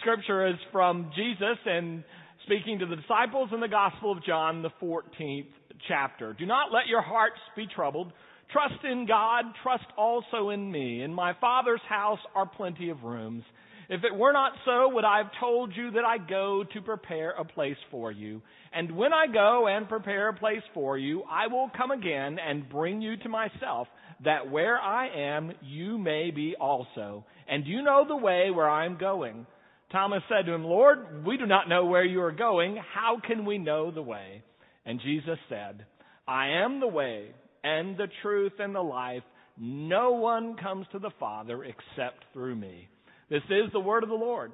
Scripture is from Jesus and speaking to the disciples in the Gospel of John, the 14th chapter. Do not let your hearts be troubled. Trust in God, trust also in me. In my Father's house are plenty of rooms. If it were not so, would I have told you that I go to prepare a place for you? And when I go and prepare a place for you, I will come again and bring you to myself, that where I am, you may be also. And you know the way where I am going. Thomas said to him, Lord, we do not know where you are going. How can we know the way? And Jesus said, I am the way and the truth and the life. No one comes to the Father except through me. This is the word of the Lord.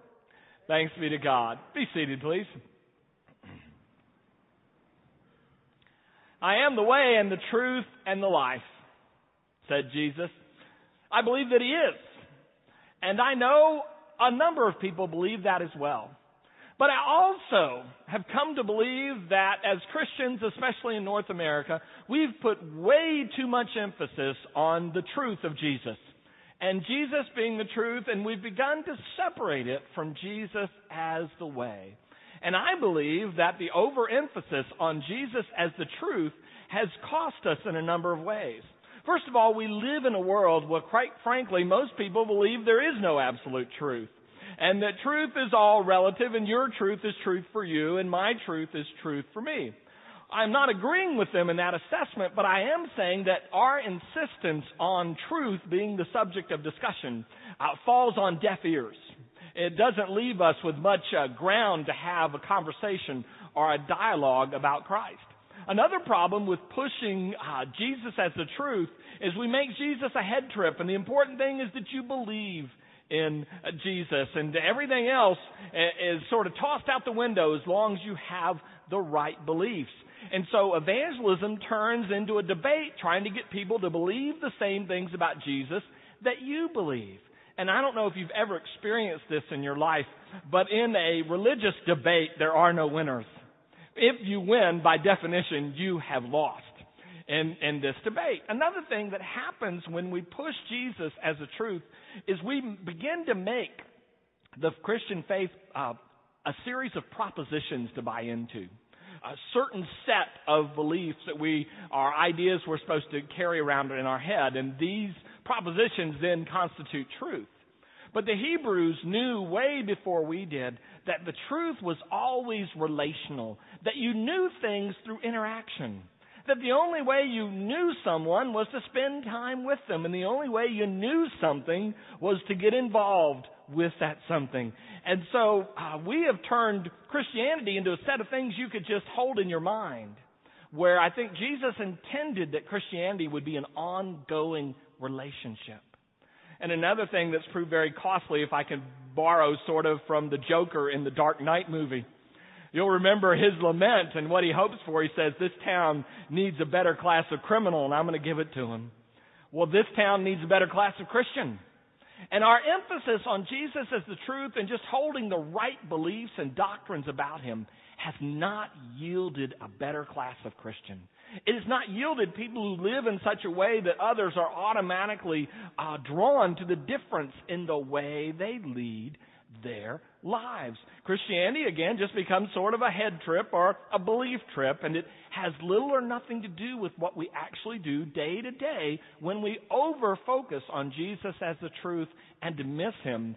Thanks be to God. Be seated, please. I am the way and the truth and the life, said Jesus. I believe that He is. And I know a number of people believe that as well. But I also have come to believe that as Christians, especially in North America, we've put way too much emphasis on the truth of Jesus and Jesus being the truth, and we've begun to separate it from Jesus as the way. And I believe that the overemphasis on Jesus as the truth has cost us in a number of ways. First of all, we live in a world where, quite frankly, most people believe there is no absolute truth. And that truth is all relative, and your truth is truth for you, and my truth is truth for me. I'm not agreeing with them in that assessment, but I am saying that our insistence on truth being the subject of discussion uh, falls on deaf ears. It doesn't leave us with much uh, ground to have a conversation or a dialogue about Christ. Another problem with pushing uh, Jesus as the truth is we make Jesus a head trip, and the important thing is that you believe in uh, Jesus, and everything else uh, is sort of tossed out the window as long as you have the right beliefs. And so evangelism turns into a debate trying to get people to believe the same things about Jesus that you believe. And I don't know if you've ever experienced this in your life, but in a religious debate, there are no winners. If you win, by definition, you have lost in, in this debate. Another thing that happens when we push Jesus as a truth is we begin to make the Christian faith uh, a series of propositions to buy into a certain set of beliefs that we, our ideas we're supposed to carry around in our head. And these propositions then constitute truth. But the Hebrews knew way before we did that the truth was always relational, that you knew things through interaction. That the only way you knew someone was to spend time with them, and the only way you knew something was to get involved with that something. And so uh, we have turned Christianity into a set of things you could just hold in your mind, where I think Jesus intended that Christianity would be an ongoing relationship. And another thing that's proved very costly, if I can borrow sort of from the Joker in the Dark Knight movie, You'll remember his lament and what he hopes for. He says, This town needs a better class of criminal, and I'm going to give it to him. Well, this town needs a better class of Christian. And our emphasis on Jesus as the truth and just holding the right beliefs and doctrines about him has not yielded a better class of Christian. It has not yielded people who live in such a way that others are automatically uh, drawn to the difference in the way they lead their lives. Christianity, again, just becomes sort of a head trip or a belief trip, and it has little or nothing to do with what we actually do day to day when we over focus on Jesus as the truth and to miss Him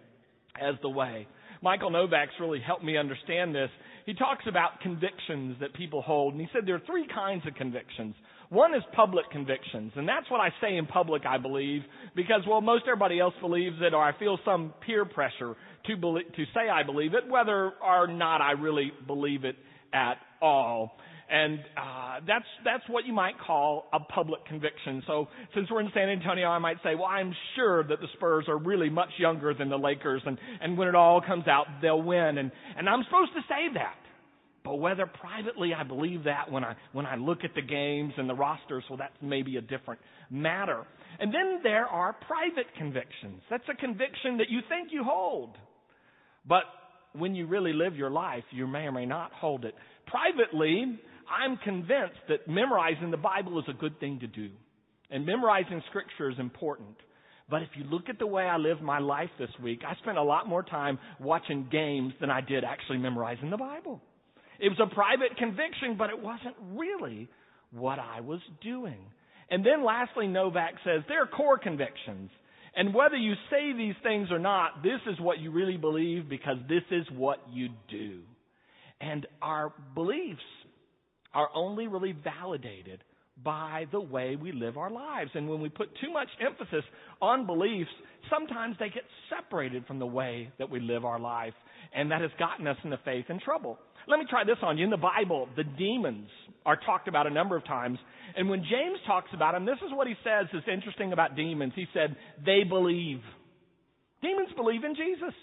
as the way. Michael Novak's really helped me understand this. He talks about convictions that people hold, and he said there are three kinds of convictions. One is public convictions, and that's what I say in public, I believe, because, well, most everybody else believes it, or I feel some peer pressure to, believe, to say I believe it, whether or not I really believe it at all. And uh, that's that's what you might call a public conviction. So since we're in San Antonio, I might say, well, I'm sure that the Spurs are really much younger than the Lakers, and and when it all comes out, they'll win. And and I'm supposed to say that. But whether privately I believe that when I when I look at the games and the rosters, well, that's maybe a different matter. And then there are private convictions. That's a conviction that you think you hold. But when you really live your life, you may or may not hold it. Privately, I'm convinced that memorizing the Bible is a good thing to do. And memorizing Scripture is important. But if you look at the way I lived my life this week, I spent a lot more time watching games than I did actually memorizing the Bible. It was a private conviction, but it wasn't really what I was doing. And then lastly, Novak says there are core convictions. And whether you say these things or not, this is what you really believe because this is what you do. And our beliefs are only really validated by the way we live our lives. And when we put too much emphasis on beliefs, sometimes they get separated from the way that we live our life. And that has gotten us into faith and trouble. Let me try this on you. In the Bible, the demons are talked about a number of times. And when James talks about them, this is what he says is interesting about demons. He said, they believe. Demons believe in Jesus.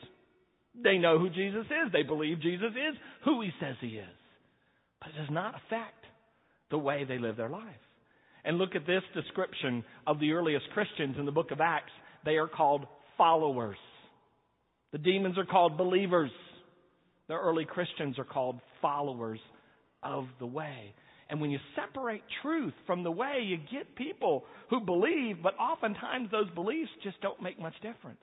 They know who Jesus is. They believe Jesus is who he says he is. But it does not affect the way they live their life. And look at this description of the earliest Christians in the book of Acts. They are called followers. The demons are called believers. The early Christians are called followers of the way. And when you separate truth from the way, you get people who believe, but oftentimes those beliefs just don't make much difference.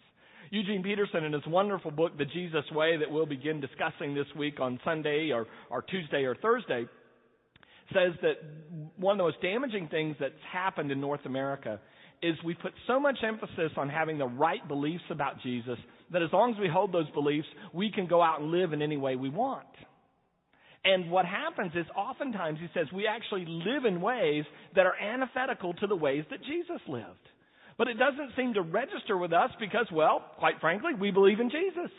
Eugene Peterson, in his wonderful book, The Jesus Way, that we'll begin discussing this week on Sunday or, or Tuesday or Thursday, says that one of the most damaging things that's happened in North America is we put so much emphasis on having the right beliefs about Jesus that as long as we hold those beliefs, we can go out and live in any way we want. And what happens is oftentimes, he says, we actually live in ways that are antithetical to the ways that Jesus lived. But it doesn't seem to register with us because, well, quite frankly, we believe in Jesus.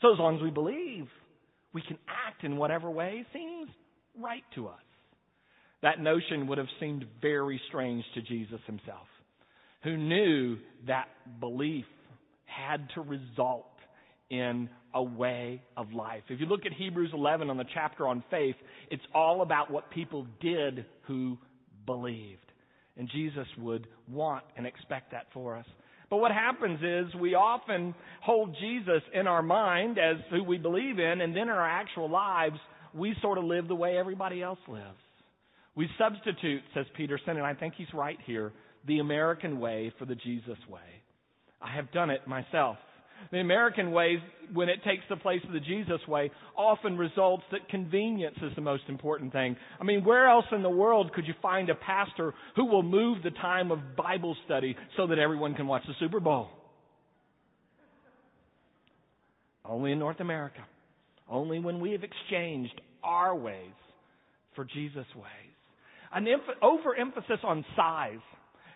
So as long as we believe, we can act in whatever way seems right to us. That notion would have seemed very strange to Jesus himself, who knew that belief had to result in a way of life. If you look at Hebrews 11 on the chapter on faith, it's all about what people did who believed. And Jesus would want and expect that for us. But what happens is we often hold Jesus in our mind as who we believe in, and then in our actual lives, we sort of live the way everybody else lives. We substitute, says Peterson, and I think he's right here, the American way for the Jesus way. I have done it myself. The American way, when it takes the place of the Jesus way, often results that convenience is the most important thing. I mean, where else in the world could you find a pastor who will move the time of Bible study so that everyone can watch the Super Bowl? Only in North America. Only when we have exchanged our ways for Jesus' ways. An overemphasis on size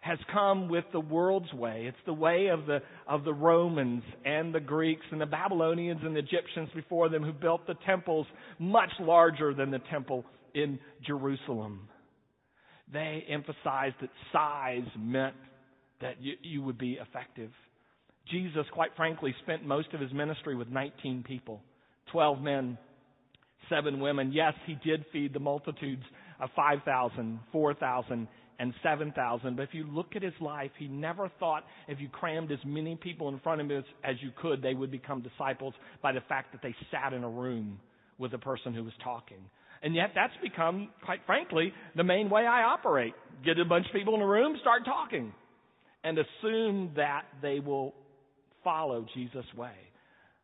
has come with the world's way. It's the way of the, of the Romans and the Greeks and the Babylonians and the Egyptians before them who built the temples much larger than the temple in Jerusalem. They emphasized that size meant that you, you would be effective. Jesus, quite frankly, spent most of his ministry with 19 people 12 men, 7 women. Yes, he did feed the multitudes of 5,000, 4,000, and 7,000. But if you look at his life, he never thought if you crammed as many people in front of him as, as you could, they would become disciples by the fact that they sat in a room with the person who was talking. And yet that's become, quite frankly, the main way I operate. Get a bunch of people in a room, start talking, and assume that they will follow Jesus' way.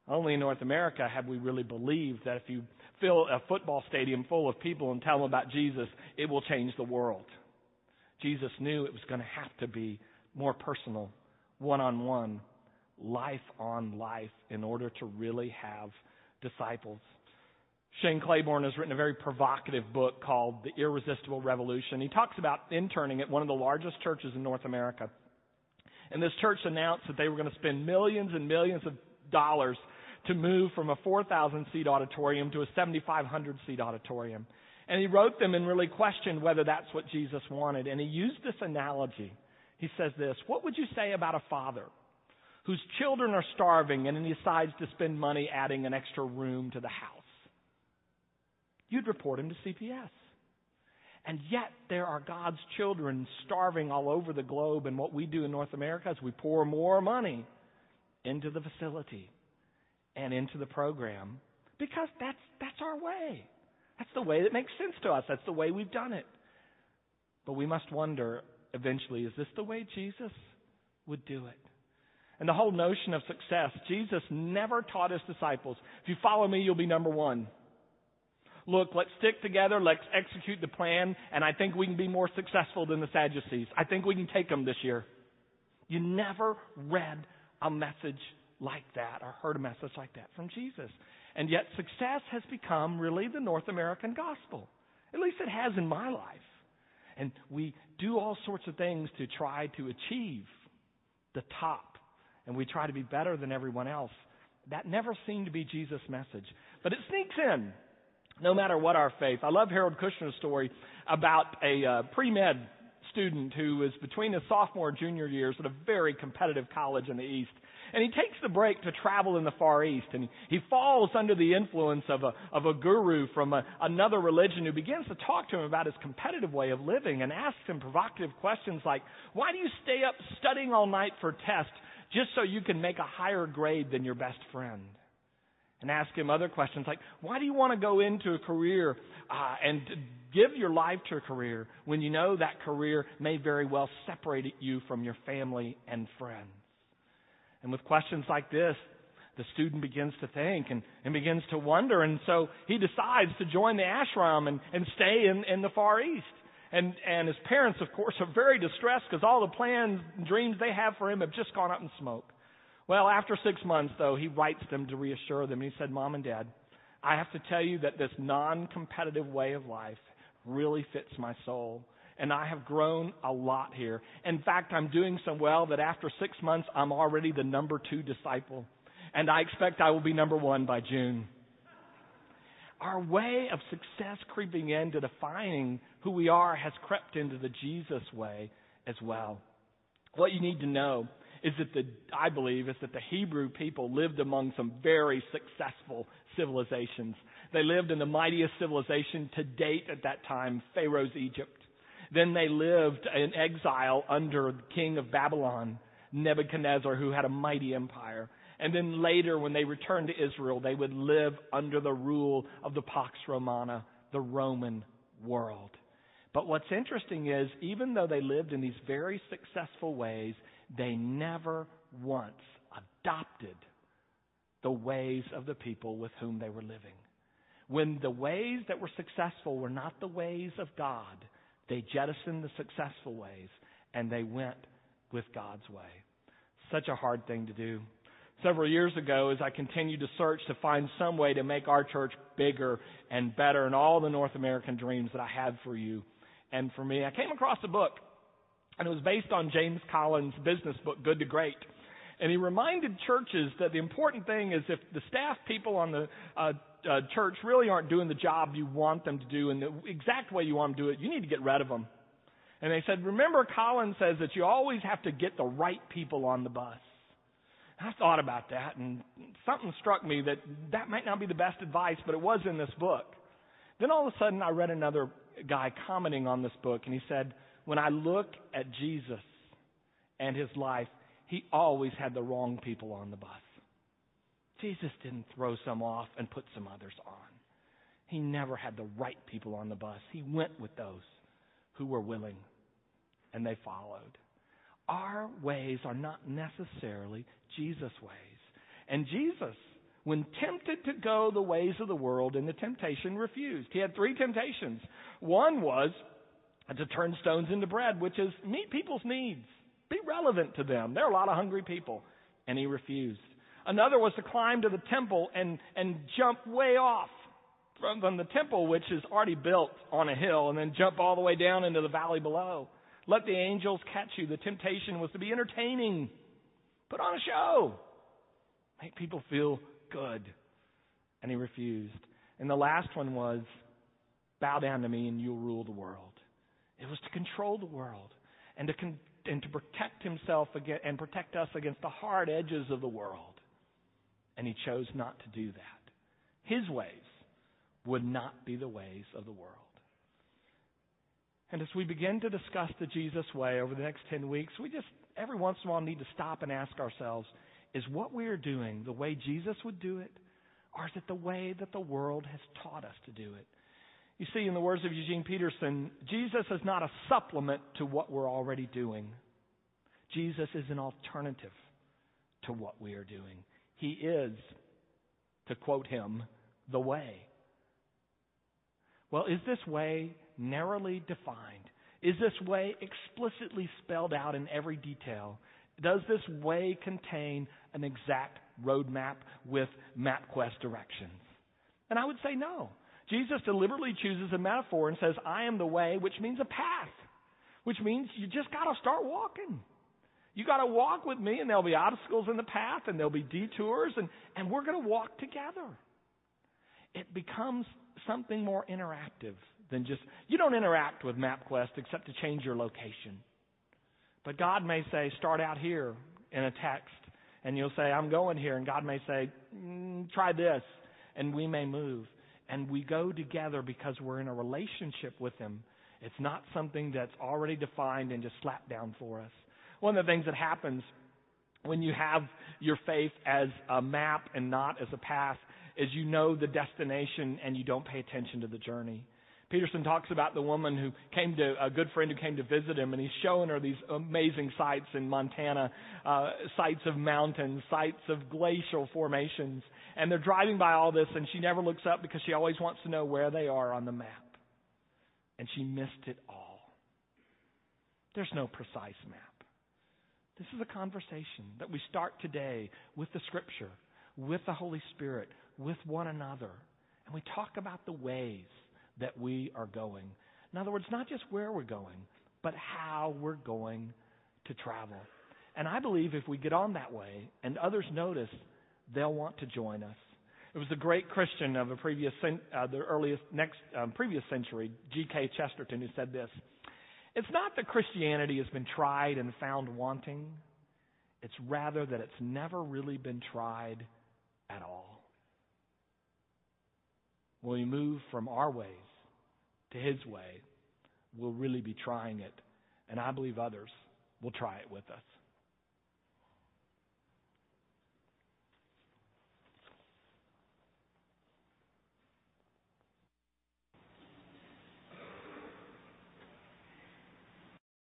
Only in North America have we really believed that if you fill a football stadium full of people and tell them about Jesus, it will change the world. Jesus knew it was going to have to be more personal, one on one, life on life in order to really have disciples. Shane Claiborne has written a very provocative book called The Irresistible Revolution. He talks about interning at one of the largest churches in North America. And this church announced that they were going to spend millions and millions of dollars to move from a 4,000 seat auditorium to a 7,500 seat auditorium. And he wrote them and really questioned whether that's what Jesus wanted. And he used this analogy. He says this What would you say about a father whose children are starving and he decides to spend money adding an extra room to the house? You'd report him to CPS. And yet, there are God's children starving all over the globe. And what we do in North America is we pour more money into the facility and into the program because that's, that's our way. That's the way that makes sense to us. That's the way we've done it. But we must wonder eventually is this the way Jesus would do it? And the whole notion of success, Jesus never taught his disciples, if you follow me, you'll be number one. Look, let's stick together, let's execute the plan, and I think we can be more successful than the Sadducees. I think we can take them this year. You never read a message like that or heard a message like that from Jesus. And yet success has become really the North American gospel. At least it has in my life. And we do all sorts of things to try to achieve the top and we try to be better than everyone else. That never seemed to be Jesus' message. But it sneaks in, no matter what our faith. I love Harold Kushner's story about a uh, pre-med student who was between his sophomore and junior years at a very competitive college in the East. And he takes the break to travel in the Far East, and he falls under the influence of a, of a guru from a, another religion who begins to talk to him about his competitive way of living and asks him provocative questions like, Why do you stay up studying all night for tests just so you can make a higher grade than your best friend. And ask him other questions like, why do you want to go into a career uh, and give your life to a career when you know that career may very well separate you from your family and friends? And with questions like this, the student begins to think and, and begins to wonder, and so he decides to join the ashram and, and stay in, in the Far East. And, and his parents, of course, are very distressed because all the plans and dreams they have for him have just gone up in smoke. Well, after six months, though, he writes them to reassure them. He said, Mom and Dad, I have to tell you that this non competitive way of life really fits my soul. And I have grown a lot here. In fact, I'm doing so well that after six months, I'm already the number two disciple. And I expect I will be number one by June our way of success creeping into defining who we are has crept into the Jesus way as well. What you need to know is that the, I believe, is that the Hebrew people lived among some very successful civilizations. They lived in the mightiest civilization to date at that time, Pharaoh's Egypt. Then they lived in exile under the king of Babylon, Nebuchadnezzar, who had a mighty empire. And then later, when they returned to Israel, they would live under the rule of the Pax Romana, the Roman world. But what's interesting is, even though they lived in these very successful ways, they never once adopted the ways of the people with whom they were living. When the ways that were successful were not the ways of God, they jettisoned the successful ways and they went with God's way. Such a hard thing to do several years ago as I continued to search to find some way to make our church bigger and better and all the North American dreams that I had for you and for me. I came across a book and it was based on James Collins' business book, Good to Great. And he reminded churches that the important thing is if the staff people on the uh, uh, church really aren't doing the job you want them to do in the exact way you want them to do it, you need to get rid of them. And they said, remember Colin says that you always have to get the right people on the bus. I thought about that, and something struck me that that might not be the best advice, but it was in this book. Then all of a sudden, I read another guy commenting on this book, and he said, When I look at Jesus and his life, he always had the wrong people on the bus. Jesus didn't throw some off and put some others on. He never had the right people on the bus. He went with those who were willing, and they followed. Our ways are not necessarily Jesus' ways. And Jesus, when tempted to go the ways of the world in the temptation, refused. He had three temptations. One was to turn stones into bread, which is meet people's needs, be relevant to them. There are a lot of hungry people. And he refused. Another was to climb to the temple and, and jump way off from, from the temple, which is already built on a hill, and then jump all the way down into the valley below. Let the angels catch you. The temptation was to be entertaining. Put on a show. Make people feel good. And he refused. And the last one was bow down to me and you'll rule the world. It was to control the world and to, con- and to protect himself against, and protect us against the hard edges of the world. And he chose not to do that. His ways would not be the ways of the world. And as we begin to discuss the Jesus way over the next 10 weeks, we just every once in a while need to stop and ask ourselves is what we are doing the way Jesus would do it, or is it the way that the world has taught us to do it? You see, in the words of Eugene Peterson, Jesus is not a supplement to what we're already doing. Jesus is an alternative to what we are doing. He is, to quote him, the way. Well, is this way narrowly defined? Is this way explicitly spelled out in every detail? Does this way contain an exact roadmap with MapQuest directions? And I would say no. Jesus deliberately chooses a metaphor and says, I am the way, which means a path, which means you just got to start walking. You got to walk with me, and there'll be obstacles in the path, and there'll be detours, and, and we're going to walk together. It becomes something more interactive than just, you don't interact with MapQuest except to change your location. But God may say, start out here in a text, and you'll say, I'm going here, and God may say, mm, try this, and we may move. And we go together because we're in a relationship with Him. It's not something that's already defined and just slapped down for us. One of the things that happens when you have your faith as a map and not as a path is you know the destination and you don't pay attention to the journey. Peterson talks about the woman who came to a good friend who came to visit him, and he's showing her these amazing sights in Montana, uh, sights of mountains, sights of glacial formations, and they're driving by all this, and she never looks up because she always wants to know where they are on the map, and she missed it all. There's no precise map. This is a conversation that we start today with the Scripture, with the Holy Spirit, with one another, and we talk about the ways that we are going. In other words, not just where we're going, but how we're going to travel. And I believe if we get on that way and others notice, they'll want to join us. It was the great Christian of a previous, uh, the earliest, next, um, previous century, G.K. Chesterton, who said this. It's not that Christianity has been tried and found wanting. It's rather that it's never really been tried at all. When we move from our ways to His way, we'll really be trying it. And I believe others will try it with us.